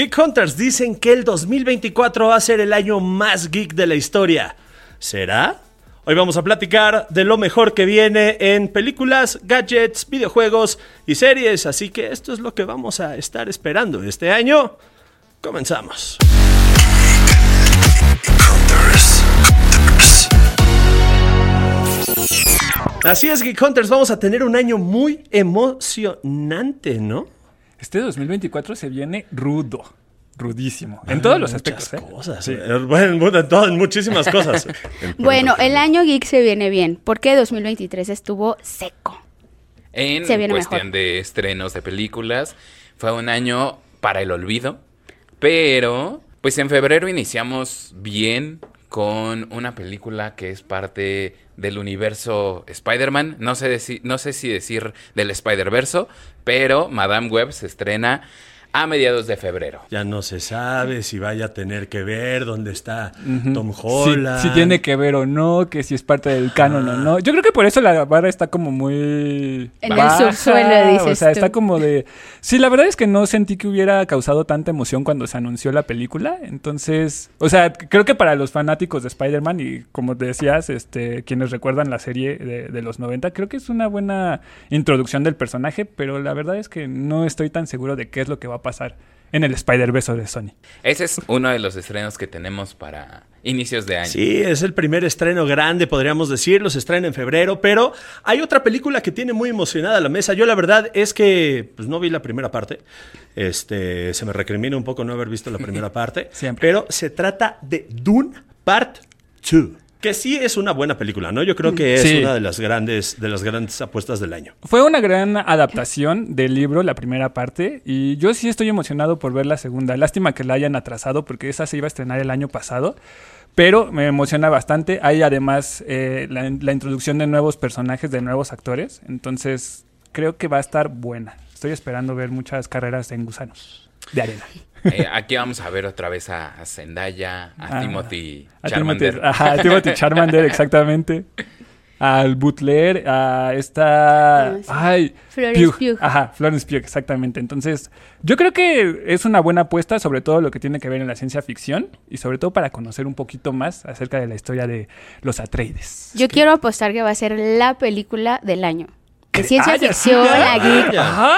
Geek Hunters dicen que el 2024 va a ser el año más geek de la historia. ¿Será? Hoy vamos a platicar de lo mejor que viene en películas, gadgets, videojuegos y series, así que esto es lo que vamos a estar esperando este año. Comenzamos. Así es, Geek Hunters, vamos a tener un año muy emocionante, ¿no? Este 2024 se viene rudo, rudísimo, en todos los aspectos. ¿eh? Cosas, eh, bueno, en, todas, en muchísimas cosas. bueno, el año geek se viene bien, porque 2023 estuvo seco. En cuestión de estrenos de películas, fue un año para el olvido, pero pues en febrero iniciamos bien con una película que es parte del universo Spider-Man. No, sé no sé si decir del Spider-Verso, pero Madame Web se estrena a mediados de febrero. Ya no se sabe si vaya a tener que ver dónde está Tom Holland. Si, tiene que ver o no, que si es parte del canon o no. Yo creo que por eso la barra está como muy. En el subsuelo, dices. O sea, está como de. Sí, la verdad es que no sentí que hubiera causado tanta emoción cuando se anunció la película. Entonces, o sea, creo que para los fanáticos de Spider-Man y como decías, este, quienes recuerdan la serie de, de los 90, creo que es una buena introducción del personaje, pero la verdad es que no estoy tan seguro de qué es lo que va a pasar en el Spider-Verse de Sony. Ese es uno de los estrenos que tenemos para inicios de año. Sí, es el primer estreno grande, podríamos decir, los estrena en febrero, pero hay otra película que tiene muy emocionada la mesa. Yo la verdad es que pues no vi la primera parte. Este, se me recrimina un poco no haber visto la primera parte, pero se trata de Dune Part 2. Que sí es una buena película, ¿no? Yo creo que es una de las grandes, de las grandes apuestas del año. Fue una gran adaptación del libro, la primera parte, y yo sí estoy emocionado por ver la segunda. Lástima que la hayan atrasado, porque esa se iba a estrenar el año pasado. Pero me emociona bastante. Hay además eh, la, la introducción de nuevos personajes, de nuevos actores. Entonces, creo que va a estar buena. Estoy esperando ver muchas carreras en gusanos de arena. Eh, aquí vamos a ver otra vez a, Zendaya, a ah, Timothy Charmander. ajá, a Timothy Charmander, exactamente. Al Butler, a esta... Ay, Florence Pugh. Ajá, Florence Pugh, exactamente. Entonces, yo creo que es una buena apuesta, sobre todo lo que tiene que ver en la ciencia ficción y sobre todo para conocer un poquito más acerca de la historia de los Atreides. Yo quiero apostar que va a ser la película del año de ciencia ficción,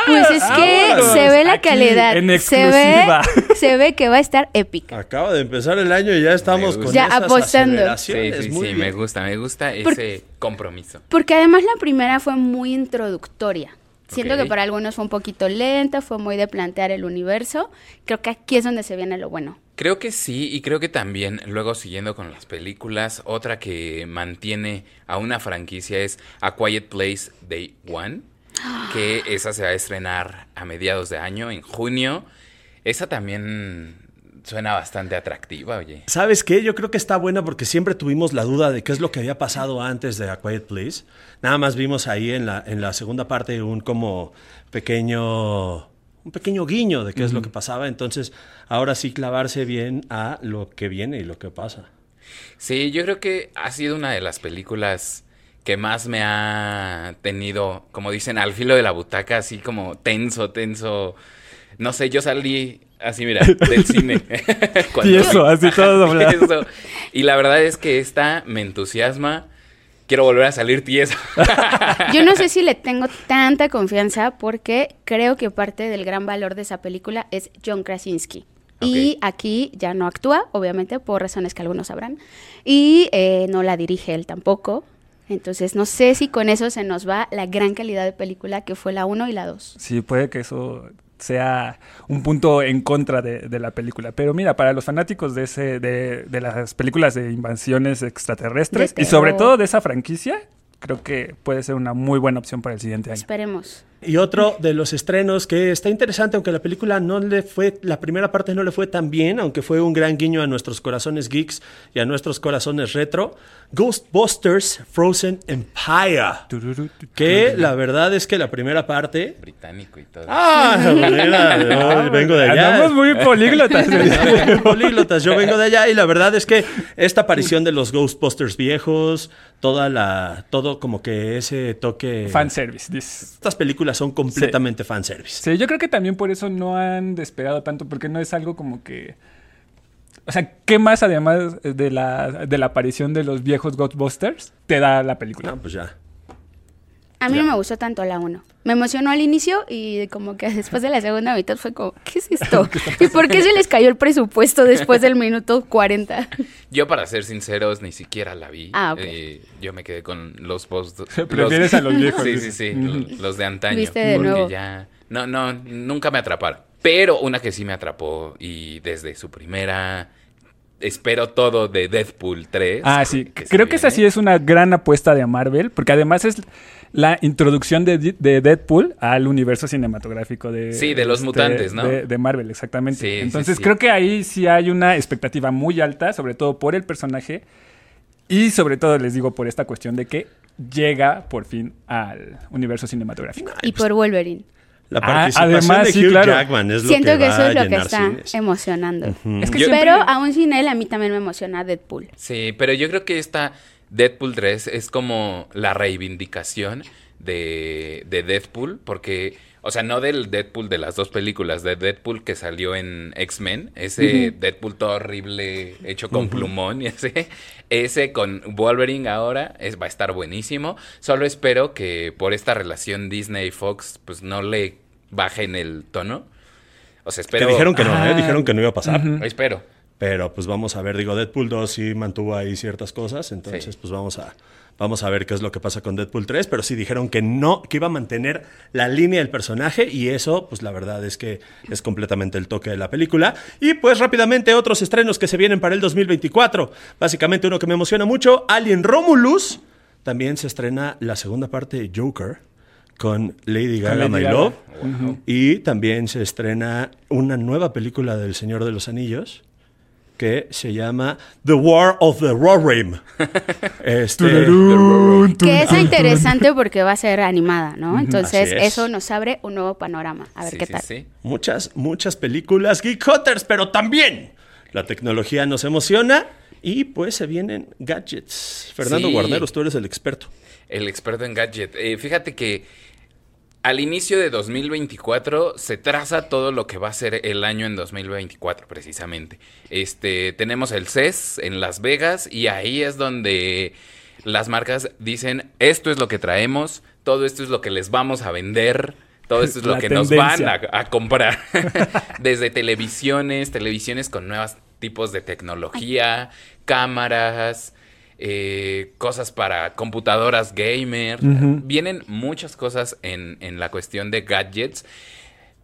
pues es que se ve la calidad. se ve, se ve que va a estar épica. Acaba de empezar el año y ya estamos con ya apostando. Sí, sí, sí, me gusta, me gusta ese compromiso. Porque además la primera fue muy introductoria. Siento que para algunos fue un poquito lenta, fue muy de plantear el universo. Creo que aquí es donde se viene lo bueno. Creo que sí, y creo que también, luego siguiendo con las películas, otra que mantiene a una franquicia es A Quiet Place Day One, que esa se va a estrenar a mediados de año, en junio. Esa también suena bastante atractiva, oye. ¿Sabes qué? Yo creo que está buena porque siempre tuvimos la duda de qué es lo que había pasado antes de A Quiet Place. Nada más vimos ahí en la, en la segunda parte un como pequeño un pequeño guiño de qué es lo que pasaba. Entonces, ahora sí clavarse bien a lo que viene y lo que pasa. Sí, yo creo que ha sido una de las películas que más me ha tenido, como dicen, al filo de la butaca, así como tenso, tenso. No sé, yo salí así, mira, del cine. y eso, así todo doblado. Y la verdad es que esta me entusiasma quiero volver a salir tiesa. Yo no sé si le tengo tanta confianza porque creo que parte del gran valor de esa película es John Krasinski. Y aquí ya no actúa, obviamente, por razones que algunos sabrán. Y eh, no la dirige él tampoco. Entonces, no sé si con eso se nos va la gran calidad de película que fue la 1 y la 2. Sí, puede que eso sea un punto en contra de, la película. Pero mira, para los fanáticos de, ese, de, de las películas de invasiones extraterrestres y sobre todo de esa franquicia, creo que puede ser una muy buena opción para el siguiente año. Esperemos. Y otro de los estrenos que está interesante, aunque la película no le fue, la primera parte no le fue tan bien, aunque fue un gran guiño a nuestros corazones geeks y a nuestros corazones retro, Ghostbusters Frozen Empire. Que la verdad es que la primera parte... Británico y todo. Ah, mira, vengo de allá. Andamos muy políglotas. políglotas, yo vengo de allá y la verdad es que esta aparición de los Ghostbusters viejos, toda la, todo como que ese toque... Fanservice. Estas películas películas son completamente fanservice. Sí, yo creo que también por eso no han despegado tanto, porque no es algo como que... O sea, ¿qué más además de la, de la aparición de los viejos Ghostbusters te da la película? No, pues ya. A mí no me gustó tanto la 1. Me emocionó al inicio y como que después de la segunda mitad fue como, ¿qué es esto? ¿Y por qué se les cayó el presupuesto después del minuto 40? Yo, para ser sinceros, ni siquiera la vi. Ah, ok. Eh, yo me quedé con los post... Prefieres a los viejos, Sí, sí, sí, los de antaño. Viste de porque nuevo. ya... No, no, nunca me atraparon. Pero una que sí me atrapó y desde su primera... Espero todo de Deadpool 3. Ah, sí. que Creo que esa sí es una gran apuesta de Marvel, porque además es la introducción de, de Deadpool al universo cinematográfico de... este, Sí, de los mutantes, ¿no? De, de Marvel, exactamente. Sí, Entonces sí. creo que ahí sí hay una expectativa muy alta, sobre todo por el personaje y sobre todo, les digo, por esta cuestión de que llega por fin al universo cinematográfico. Y por Wolverine. La Ah, participación además, de sí, Hugh claro. Jackman es lo Siento que, que, va eso es lo que está cines. emocionando. Es que Yo- siempre- Pero aún sin él, a mí también me emociona Deadpool. Sí, pero yo creo que esta Deadpool 3 es como la reivindicación de, de Deadpool, porque, o sea, no del Deadpool de las dos películas, de Deadpool que salió en X-Men, ese Deadpool todo horrible, hecho con plumón y ese, ese con Wolverine ahora es, va a estar buenísimo. Solo espero que por esta relación Disney-Fox, pues no le bajen el tono. O sea, Que espero... dijeron que no, Ah. ¿eh? dijeron que no iba a pasar. Espero. Pero pues vamos a ver, digo, Deadpool 2 sí mantuvo ahí ciertas cosas, entonces Sí. pues vamos a, vamos a ver qué es lo que pasa con Deadpool 3, pero sí dijeron que no, que iba a mantener la línea del personaje y eso pues la verdad es que es completamente el toque de la película. Y pues rápidamente otros estrenos que se vienen para el 2024. Básicamente uno que me emociona mucho, Alien Romulus. También se estrena la segunda parte de Joker con Lady Gaga, Lady My Gaga. Love. Y también se estrena una nueva película del Señor de los Anillos que se llama The War of the Rohirrim. Este, Que es interesante porque va a ser animada, ¿no? Entonces, es. eso nos abre un nuevo panorama. A ver Sí, qué sí, tal. sí. muchas, muchas películas Geek Hunters, pero también la tecnología nos emociona y pues se vienen gadgets. Fernando Sí. Guarneros, tú eres el experto. El experto en gadget. Eh, fíjate que al inicio de 2024 se traza todo lo que va a ser el año en 2024, precisamente. Este, tenemos el CES en Las Vegas y ahí es donde las marcas dicen, esto es lo que traemos, todo esto es lo que les vamos a vender. Todo esto es lo La que nos van a, a comprar. Desde televisiones, televisiones con nuevos tipos de tecnología, cámaras, eh, cosas para computadoras gamer. Vienen muchas cosas en, en la cuestión de gadgets.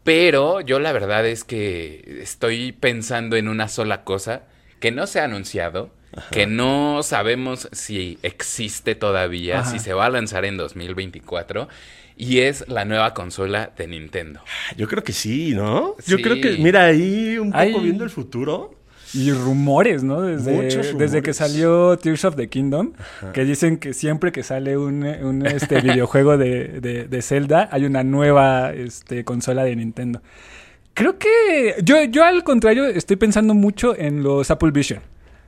Pero yo la verdad es que estoy pensando en una sola cosa que no se ha anunciado, que no sabemos si existe todavía, Ajá. si se va a lanzar en 2024, y es la nueva consola de Nintendo. Yo creo que sí, ¿no? Yo creo que, mira, ahí un poco Ay. viendo el futuro. Y rumores, ¿no? Desde, desde que salió Tears of the Kingdom, que dicen que siempre que sale un, un, este, videojuego de, de, de Zelda, hay una nueva este, consola de Nintendo. Creo que yo, yo al contrario estoy pensando mucho en los Apple Vision.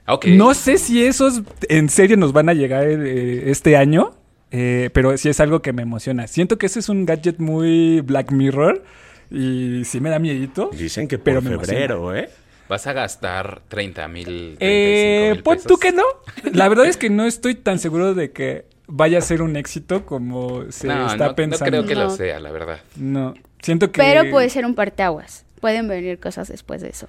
Ok. No sé si esos en serio nos van a llegar eh, este año, eh, pero sí es algo que me emociona. Siento que ese es un gadget muy Black Mirror y sí me da miedito. Dicen que por Pero me febrero, ¿eh? Vas a gastar 30 mil. Eh, pon tú que no. La verdad es que no estoy tan seguro de que vaya a ser un éxito como se no, está no, no pensando. creo que lo sea, la verdad. No, siento que... Pero puede ser un parteaguas. Pueden venir cosas después de eso.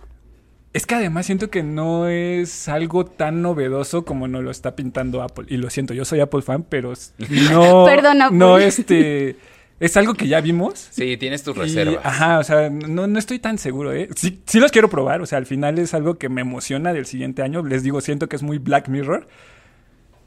Es que además siento que no es algo tan novedoso como nos lo está pintando Apple. Y lo siento, yo soy Apple fan, pero no... Perdón, Apple. No, este... Es algo que ya vimos. Sí, tienes tus Y, reservas. ajá, o sea, no, no estoy tan seguro, ¿eh? Sí, sí los quiero probar, o sea, al final es algo que me emociona del siguiente año. Les digo, siento que es muy Black Mirror,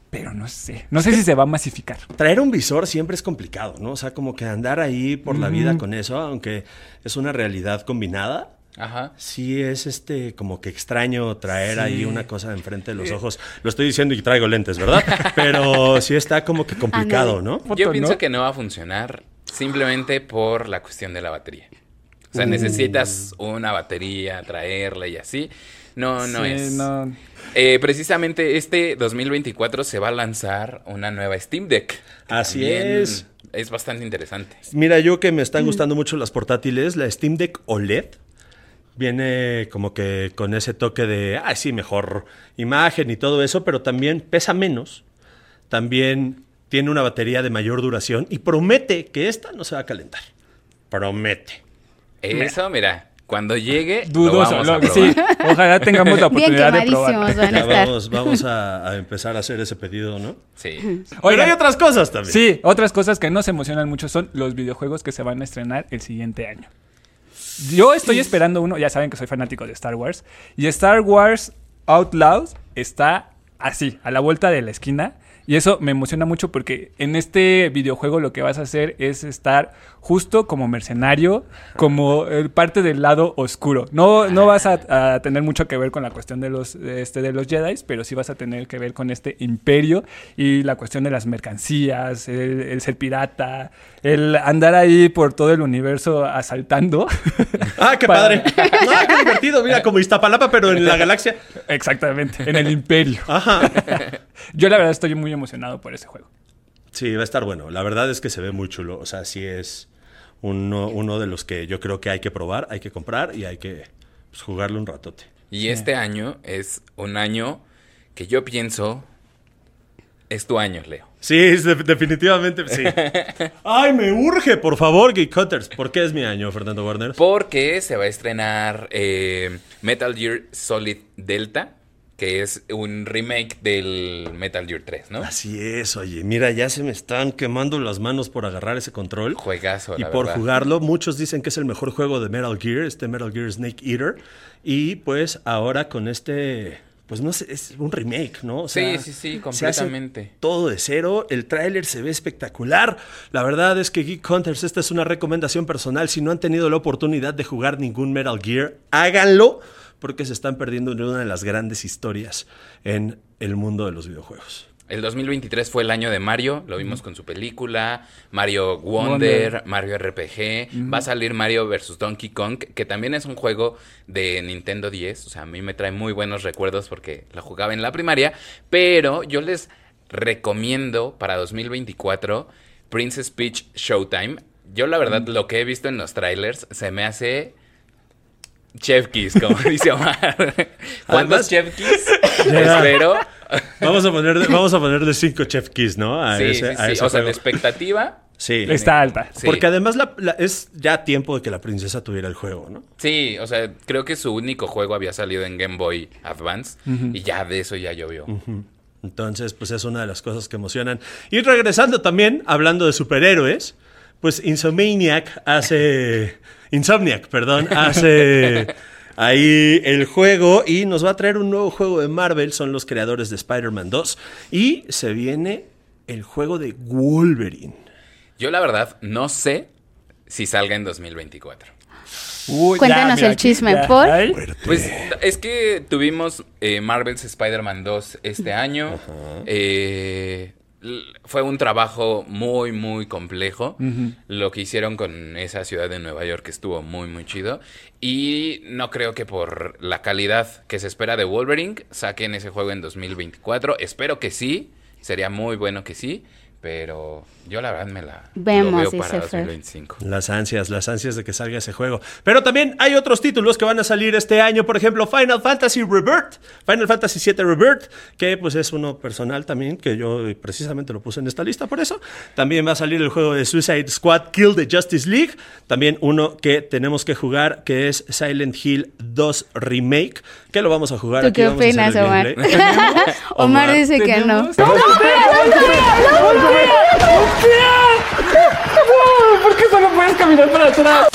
pero no sé. No sé si se va a masificar. Traer un visor siempre es complicado, ¿no? O sea, como que andar ahí por la vida con eso, aunque es una realidad combinada. Ajá. Sí es este como que extraño traer Sí. ahí una cosa enfrente de los ojos. Lo estoy diciendo y traigo lentes, ¿verdad? Pero sí está como que complicado, ¿no? Yo pienso ¿no? que no va a funcionar simplemente por la cuestión de la batería. O sea, necesitas una batería, traerla y así. No, no es. No. Eh, precisamente este 2024 se va a lanzar una nueva Steam Deck. Así es. Es bastante interesante. Mira, yo que me están gustando mucho las portátiles, la Steam Deck OLED viene como que con ese toque de, ay, sí, mejor imagen y todo eso, pero también pesa menos. También tiene una batería de mayor duración y promete que esta no se va a calentar. Promete. Eso, mira, cuando llegue, Dudoso, lo vamos a sí, ojalá tengamos la oportunidad de probar. Van a vamos, vamos a, empezar a hacer ese pedido, ¿no? Sí. Pero hay otras cosas también. Sí, otras cosas que nos emocionan mucho son los videojuegos que se van a estrenar el siguiente año. Yo estoy esperando uno, ya saben que soy fanático de Star Wars, y Star Wars Outlaws está así, a la vuelta de la esquina. Y eso me emociona mucho porque en este videojuego lo que vas a hacer es estar justo como mercenario, como eh, parte del lado oscuro. No, no vas a, tener mucho que ver con la cuestión de los, este, de los Jedi, pero sí vas a tener que ver con este imperio y la cuestión de las mercancías, el, ser pirata, el andar ahí por todo el universo asaltando. ¡Ah, qué padre! ¡Ah, qué divertido! Mira, como Iztapalapa, pero en la galaxia. Exactamente, en el imperio. Ajá. Yo la verdad estoy muy emocionado por ese juego. Sí, va a estar bueno. La verdad es que se ve muy chulo. O sea, sí es uno, uno de los que yo creo que hay que probar, hay que comprar y hay que pues, jugarlo un ratote. Y este año es un año que yo pienso es tu año, Leo. Sí, definitivamente sí. Ay, me urge, por favor, Geek Hunters. ¿Por qué es mi año, Fernando Warner? Porque se va a estrenar eh, Metal Gear Solid Delta que es un remake del Metal Gear 3, ¿no? Así es, oye, mira, ya se me están quemando las manos por agarrar ese control. Juegazo, Y por jugarlo, muchos dicen que es el mejor juego de Metal Gear, este Metal Gear Snake Eater. Y pues ahora con este pues no sé, es un remake, ¿no? sí, sí, sí, completamente. todo de cero, el tráiler se ve espectacular. La verdad es que Geek Hunters, esta es una recomendación personal. Si no han tenido la oportunidad de jugar ningún Metal Gear, háganlo porque se están perdiendo una de las grandes historias en el mundo de los videojuegos. El 2023 fue el año de Mario, lo vimos con su película, Mario Wonder, Mario RPG, va a salir Mario vs. Donkey Kong, que también es un juego de Nintendo 10, o sea, a mí me trae muy buenos recuerdos porque lo jugaba en la primaria, pero yo les recomiendo para 2024 Princess Peach Showtime. Yo la verdad lo que he visto en los trailers se me hace Chef Kiss, como dice Omar. ¿Cuántos Chef Kiss? Espero. Vamos a poner, vamos a ponerle cinco Chef Kiss, ¿no? A sí, ese, sí, sí. o sea, la expectativa. Sí. Está alta. Porque además es ya tiempo de que la princesa tuviera el juego, ¿no? Sí, o sea, creo que su único juego había salido en Game Boy Advance y ya de eso ya llovió. Entonces, pues es una de las cosas que emocionan. Y regresando también, hablando de superhéroes, pues Insomniac hace Insomniac, perdón, hace ahí el juego y nos va a traer un nuevo juego de Marvel, son los creadores de Spider-Man 2 y se viene el juego de Wolverine. Yo la verdad no sé si salga en 2024. Cuéntanos el chisme, por. Pues es que tuvimos eh, Marvel's Spider-Man 2 este año. Eh, fue un trabajo muy, muy complejo. Lo que hicieron con esa ciudad de Nueva York estuvo muy, muy chido. Y no creo que por la calidad que se espera de Wolverine saquen ese juego en 2024. Espero que sí. Sería muy bueno que sí. Pero yo la verdad me la Vemos veo para 2025. Las ansias, las ansias de que salga ese juego. Pero también hay otros títulos que van a salir este año, por ejemplo, Final Fantasy Rebirth, Final Fantasy VII Rebirth, que pues es uno personal también, que yo precisamente lo puse en esta lista por eso. También va a salir el juego de Suicide Squad Kill the Justice League, también uno que tenemos que jugar, que es Silent Hill 2 Remake, que lo vamos a jugar. ¿Tú qué opinas, Omar? Omar? dice que no. ¿Por qué solo puedes caminar para atrás?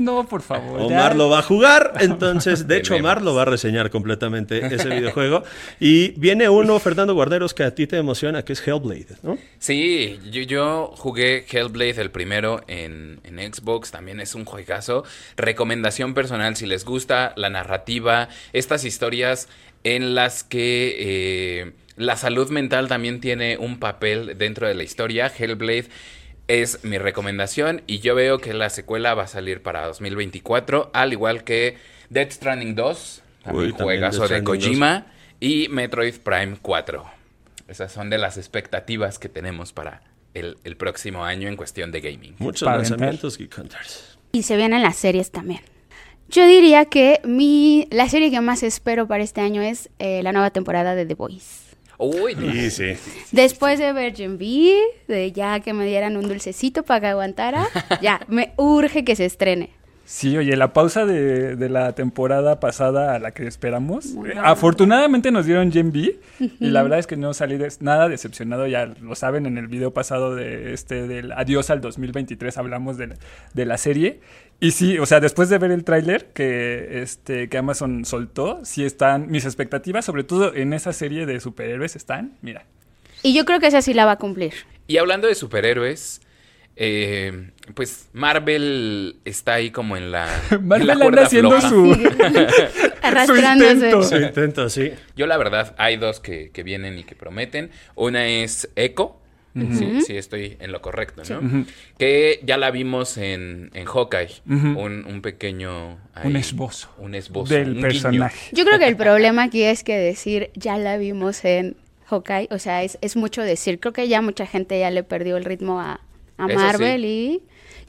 No, por favor. Omar lo va a jugar, entonces, de hecho, Omar lo va a reseñar completamente ese videojuego. Y viene uno, Fernando Guarderos, que a ti te emociona, que es Hellblade, ¿no? Sí, yo, jugué Hellblade el primero en, Xbox, también es un juegazo. Recomendación personal, si les gusta la narrativa, estas historias en las que... Eh, la salud mental también tiene un papel dentro de la historia. Hellblade es mi recomendación y yo veo que la secuela va a salir para 2024, al igual que Death Stranding 2, también juegazo de Kojima, y Metroid Prime 4. Esas son de las expectativas que tenemos para el, próximo año en cuestión de gaming. Muchos lanzamientos y Y se vienen las series también. Yo diría que mi, la serie que más espero para este año es eh, la nueva temporada de The Voice. Uy, sí, sí. Después de Virgin V, de ya que me dieran un dulcecito para que aguantara, ya, me urge que se estrene. Sí, oye, la pausa de, de, la temporada pasada a la que esperamos. afortunadamente nos dieron Gen B y la verdad es que no salí nada decepcionado. Ya lo saben, en el video pasado de este del Adiós al 2023 hablamos de, de la serie. Y sí, o sea, después de ver el tráiler que, este, que Amazon soltó, sí están mis expectativas, sobre todo en esa serie de superhéroes, están, mira. Y yo creo que esa sí la va a cumplir. Y hablando de superhéroes, eh, pues Marvel está ahí como en la. Marvel anda haciendo su. Arrastrándose. Su intento. sí. Yo, la verdad, hay dos que, vienen y que prometen. Una es Echo. sí, sí, estoy en lo correcto, ¿no? Que ya la vimos en, en Hawkeye. un, pequeño. un esbozo. Un esbozo. Del personaje. Yo creo que el problema aquí es que decir ya la vimos en Hawkeye, o sea, es, es mucho decir. Creo que ya mucha gente ya le perdió el ritmo a, a Marvel y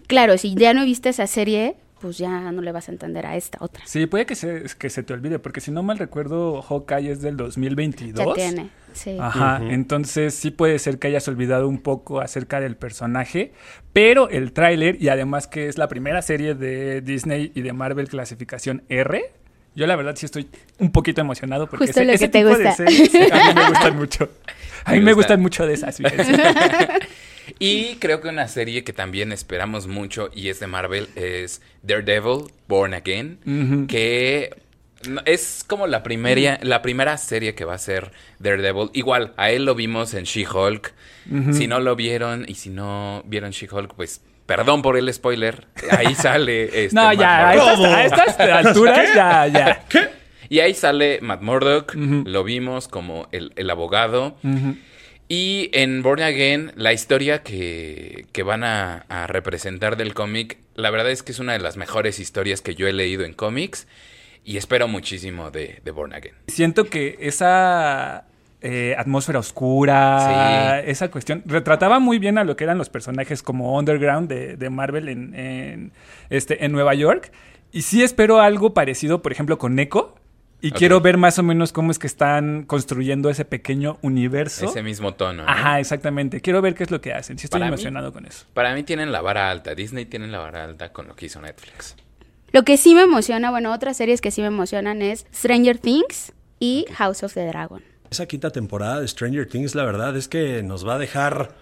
claro, si ya no viste esa serie, pues ya no le vas a entender a esta otra. Sí, puede que se, que se te olvide, porque si no mal recuerdo, Hawkeye es del 2022. Ya tiene, sí. Ajá, entonces sí puede ser que hayas olvidado un poco acerca del personaje, pero el tráiler, y además que es la primera serie de Disney y de Marvel clasificación R, yo la verdad sí estoy un poquito emocionado porque ese, ese tipo de series a mí me gustan mucho. A mí me, gustan mucho de esas. Y creo que una serie que también esperamos mucho y es de Marvel es Daredevil, Born Again, que es como la primera, la primera serie que va a ser Daredevil. Igual, a él lo vimos en She-Hulk. Si no lo vieron y si no vieron She-Hulk, pues perdón por el spoiler. Ahí sale este No, ya, a estas, alturas ya, ya. Y ahí sale Matt Murdock. Lo vimos como el, el abogado. Y en Born Again, la historia que, van a, representar del cómic, la verdad es que es una de las mejores historias que yo he leído en cómics y espero muchísimo de, de Born Again. Siento que esa eh, atmósfera oscura, esa cuestión, retrataba muy bien a lo que eran los personajes como Underground de, Marvel en, este, en Nueva York. Y sí espero algo parecido, por ejemplo, con Echo y quiero ver más o menos cómo es que están construyendo ese pequeño universo. Ese mismo tono. Ajá, exactamente. Quiero ver qué es lo que hacen. Sí estoy emocionado con eso. Para mí tienen la vara alta. Disney tiene la vara alta con lo que hizo Netflix. Lo que sí me emociona, bueno, otras series que sí me emocionan es Stranger Things y House of the Dragon. Esa quinta temporada de Stranger Things, la verdad es que nos va a dejar...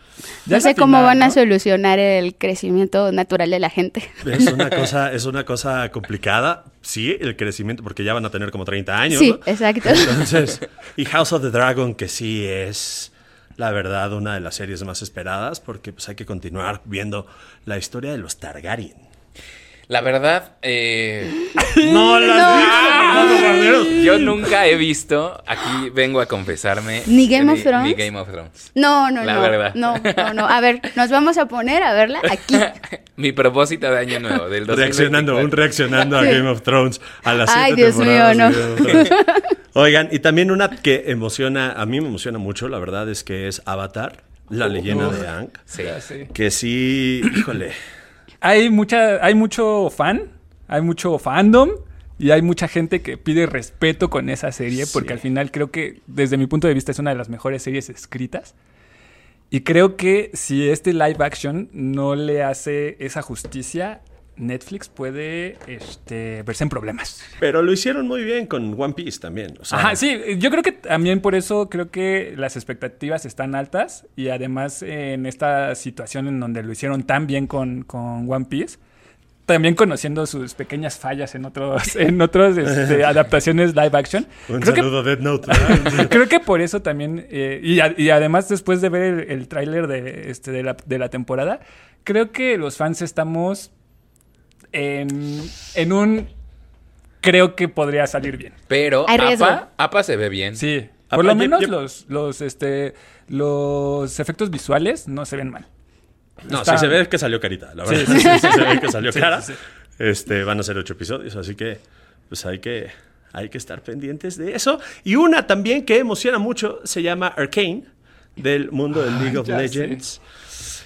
no sé cómo van a solucionar el crecimiento natural de la gente. Es una cosa, es una cosa complicada. Sí, el crecimiento, porque ya van a tener como 30 años. Sí, exacto. Entonces, y House of the Dragon, que sí es la verdad una de las series más esperadas, porque pues hay que continuar viendo la historia de los Targaryen. La verdad, eh, no las Yo nunca he visto, aquí vengo a confesarme. Ni Game of Thrones. Ni Game of Thrones. No, no, la Verdad. No, no, no. A ver, nos vamos a poner a verla aquí. Mi propósito de año nuevo, del Reaccionando, un reaccionando a Game of Thrones. A las Ay, Dios mío, no. Oigan, y también una que emociona, a mí me emociona mucho, la verdad es que es Avatar, la leyenda de Aang. Sí, sí. Que sí, híjole hay mucha, hay mucho fan, hay mucho fandom y hay mucha gente que pide respeto con esa serie porque al final creo que desde mi punto de vista es una de las mejores series escritas. Y creo que si este live action no le hace esa justicia, Netflix puede este, verse en problemas. Pero lo hicieron muy bien con One Piece también. Ajá, sí, yo creo que también por eso creo que las expectativas están altas y además en esta situación en donde lo hicieron tan bien con, One Piece, también conociendo sus pequeñas fallas en otros en otras este, adaptaciones live action. Un creo saludo que, a Dead Note. creo que por eso también, eh, y, además después de ver el, el tráiler de, este, de, la, de la temporada, creo que los fans estamos en, un creo que podría salir bien. Pero APA, APA se ve bien. Sí. Por lo menos los, los, este, los efectos visuales no se ven mal. No, sí se ve que salió carita, la verdad. Sí, sí, sí, se ve que salió cara. Este, van a ser ocho episodios, así que pues hay que, hay que estar pendientes de eso. Y una también que emociona mucho se llama Arcane, del mundo del League of Legends.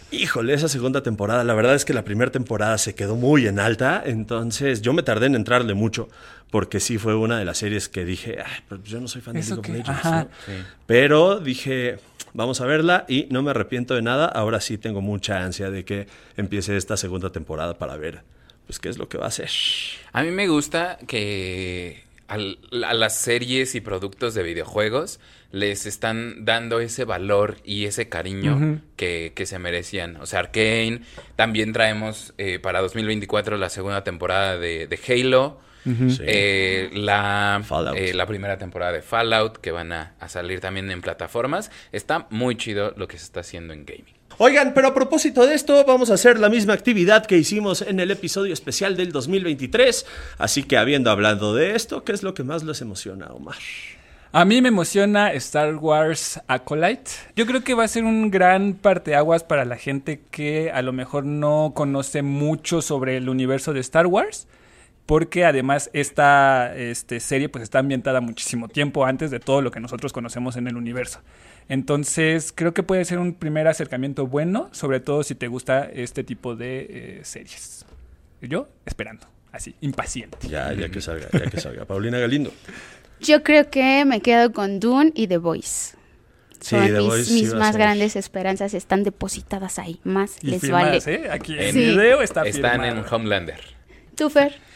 Híjole, esa segunda temporada, la verdad es que la primera temporada se quedó muy en alta, entonces yo me tardé en entrarle mucho, porque sí fue una de las series que dije, pues yo no soy fan de League of Legends, pero dije, vamos a verla y no me arrepiento de nada, ahora sí tengo mucha ansia de que empiece esta segunda temporada para ver, pues qué es lo que va a hacer. A mí me gusta que a las series y productos de videojuegos les están dando ese valor y ese cariño que, se merecían. O sea, Arkane, también traemos eh, para 2024 la segunda temporada de, Halo. Eh, la, eh, la primera temporada de Fallout, que van a, a salir también en plataformas. Está muy chido lo que se está haciendo en gaming. Oigan, pero a propósito de esto, vamos a hacer la misma actividad que hicimos en el episodio especial del 2023. Así que habiendo hablado de esto, ¿qué es lo que más les emociona, Omar? A mí me emociona Star Wars Acolyte. Yo creo que va a ser un gran parteaguas para la gente que a lo mejor no conoce mucho sobre el universo de Star Wars. Porque además esta este, serie pues está ambientada muchísimo tiempo antes de todo lo que nosotros conocemos en el universo. Entonces creo que puede ser un primer acercamiento bueno, sobre todo si te gusta este tipo de eh, series. Yo esperando, así, impaciente. Ya, ya que salga, ya que salga. Paulina Galindo. Yo creo que me quedo con Dune y The Voice. Sí, The mis, mis más grandes esperanzas están depositadas ahí. Más les vale. ¿eh? Aquí en video está Están en Homelander. ¿Tú, Fer?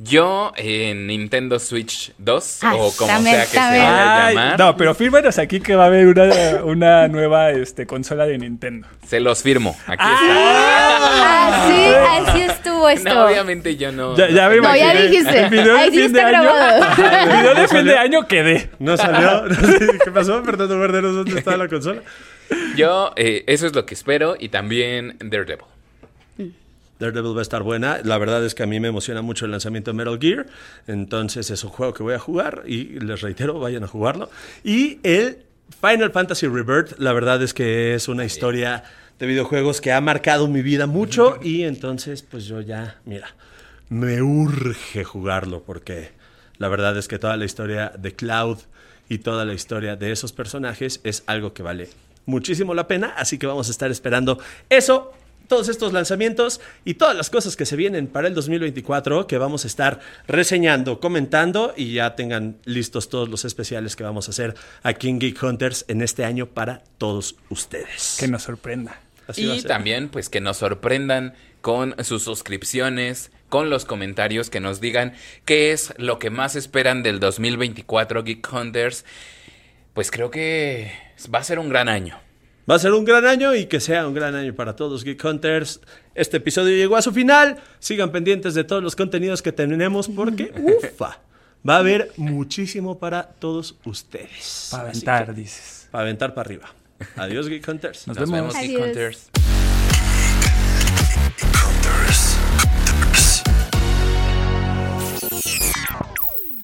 Yo en Nintendo Switch 2 ah, o como sea que se vaya a llamar. No, pero fírmanos aquí que va a haber una, una nueva este, consola de Nintendo. Se los firmo. Aquí ah, está. Así, así estuvo esto. No, obviamente yo no. Ya, ya no, ya dijiste. El video de fin de año. el video de fin de año quedé. No salió. ¿Qué pasó? Fernando Verderos, ¿dónde está la consola? Yo, eh, eso es lo que espero. Y también Daredevil. Daredevil va a estar buena. La verdad es que a mí me emociona mucho el lanzamiento de Metal Gear. Entonces es un juego que voy a jugar y les reitero, vayan a jugarlo. Y el Final Fantasy Rebirth, la verdad es que es una historia de videojuegos que ha marcado mi vida mucho y entonces pues yo ya, mira, me urge jugarlo porque la verdad es que toda la historia de Cloud y toda la historia de esos personajes es algo que vale muchísimo la pena, así que vamos a estar esperando eso todos estos lanzamientos y todas las cosas que se vienen para el 2024 que vamos a estar reseñando, comentando y ya tengan listos todos los especiales que vamos a hacer aquí en Geek Hunters en este año para todos ustedes. Que nos sorprenda. y también pues que nos sorprendan con sus suscripciones, con los comentarios que nos digan qué es lo que más esperan del 2024 Geek Hunters. Pues creo que va a ser un gran año. Va a ser un gran año y que sea un gran año para todos Geek Hunters. Este episodio llegó a su final. Sigan pendientes de todos los contenidos que tenemos porque, ufa, va a haber muchísimo para todos ustedes. Para aventar, dices. Para aventar para arriba. Adiós, Geek Hunters. Nos, vemos, Geek Hunters.